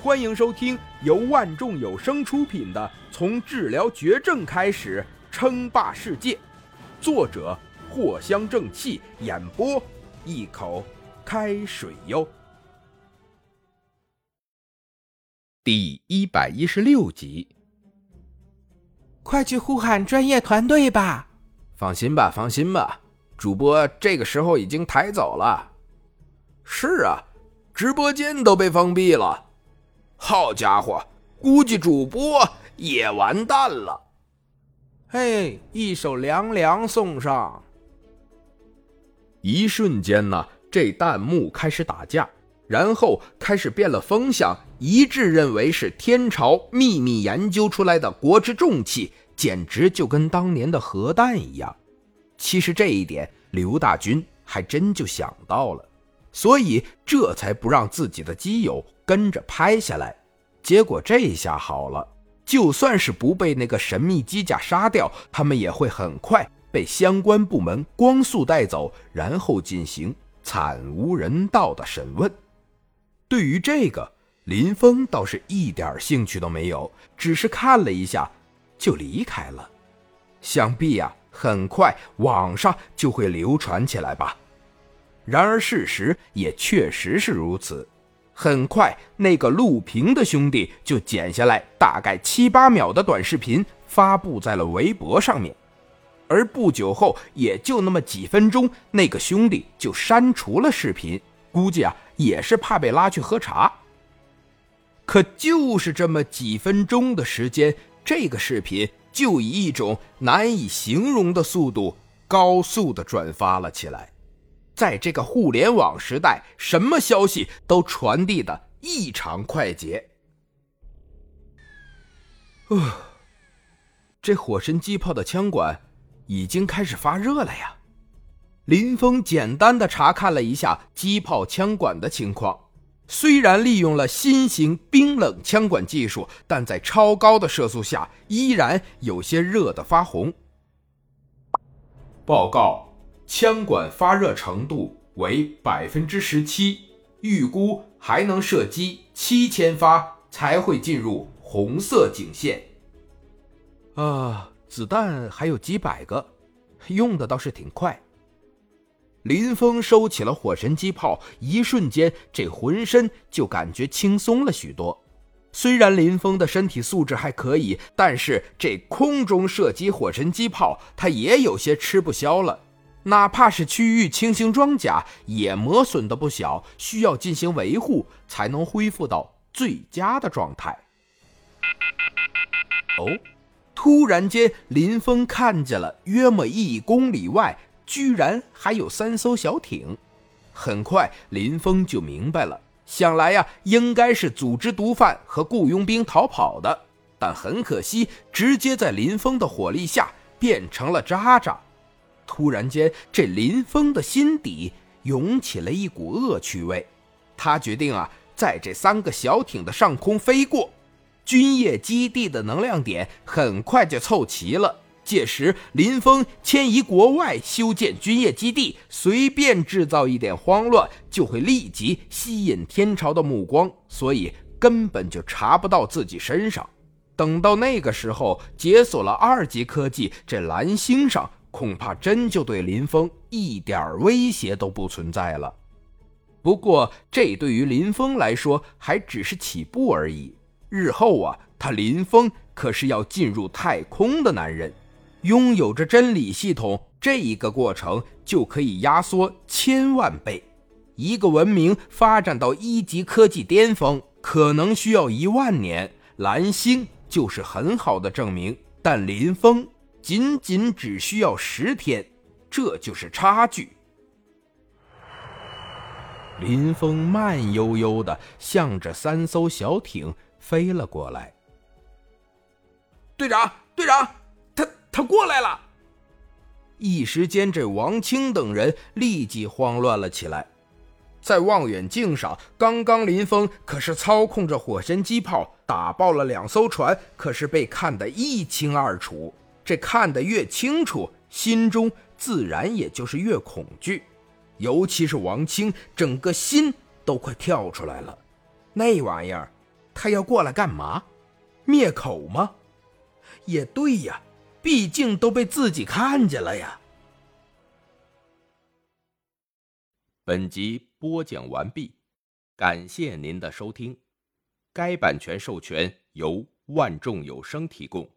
欢迎收听由万众有声出品的《从治疗绝症开始称霸世界》，作者藿香正气，演播一口开水哟。第一百一十六集，快去呼喊专业团队吧！放心吧，放心吧，主播这个时候已经抬走了。是啊，直播间都被封闭了。好家伙，估计主播也完蛋了。嘿，一首凉凉送上。一瞬间呢，这弹幕开始打架，然后开始变了风向，一致认为是天朝秘密研究出来的国之重器，简直就跟当年的核弹一样。其实这一点，刘大军还真就想到了。所以这才不让自己的基友跟着拍下来，结果这下好了，就算是不被那个神秘机甲杀掉，他们也会很快被相关部门光速带走，然后进行惨无人道的审问。对于这个，林峰倒是一点兴趣都没有，只是看了一下就离开了。想必呀，很快网上就会流传起来吧。然而事实也确实是如此，很快那个陆平的兄弟就剪下来大概七八秒的短视频发布在了微博上面，而不久后也就那么几分钟，那个兄弟就删除了视频，估计啊也是怕被拉去喝茶。可就是这么几分钟的时间，这个视频就以一种难以形容的速度高速的转发了起来。在这个互联网时代，什么消息都传递的异常快捷。呃，这火神机炮的枪管已经开始发热了呀！林峰简单的查看了一下机炮枪管的情况，虽然利用了新型冰冷枪管技术，但在超高的射速下依然有些热的发红。报告。枪管发热程度为百分之十七，预估还能射击七千发才会进入红色警线。啊，子弹还有几百个，用的倒是挺快。林峰收起了火神机炮，一瞬间这浑身就感觉轻松了许多。虽然林峰的身体素质还可以，但是这空中射击火神机炮，他也有些吃不消了。哪怕是区域轻型装甲也磨损的不小，需要进行维护才能恢复到最佳的状态。哦，突然间，林峰看见了约莫一公里外，居然还有三艘小艇。很快，林峰就明白了，想来呀，应该是组织毒贩和雇佣兵逃跑的。但很可惜，直接在林峰的火力下变成了渣渣。突然间，这林峰的心底涌起了一股恶趣味。他决定啊，在这三个小艇的上空飞过。军业基地的能量点很快就凑齐了。届时，林峰迁移国外修建军业基地，随便制造一点慌乱，就会立即吸引天朝的目光，所以根本就查不到自己身上。等到那个时候，解锁了二级科技，这蓝星上。恐怕真就对林峰一点威胁都不存在了。不过，这对于林峰来说还只是起步而已。日后啊，他林峰可是要进入太空的男人，拥有着真理系统，这一个过程就可以压缩千万倍。一个文明发展到一级科技巅峰，可能需要一万年，蓝星就是很好的证明。但林峰。仅仅只需要十天，这就是差距。林峰慢悠悠的向着三艘小艇飞了过来。队长，队长，他他过来了！一时间，这王清等人立即慌乱了起来。在望远镜上，刚刚林峰可是操控着火神机炮打爆了两艘船，可是被看得一清二楚。这看得越清楚，心中自然也就是越恐惧，尤其是王清，整个心都快跳出来了。那玩意儿，他要过来干嘛？灭口吗？也对呀，毕竟都被自己看见了呀。本集播讲完毕，感谢您的收听。该版权授权由万众有声提供。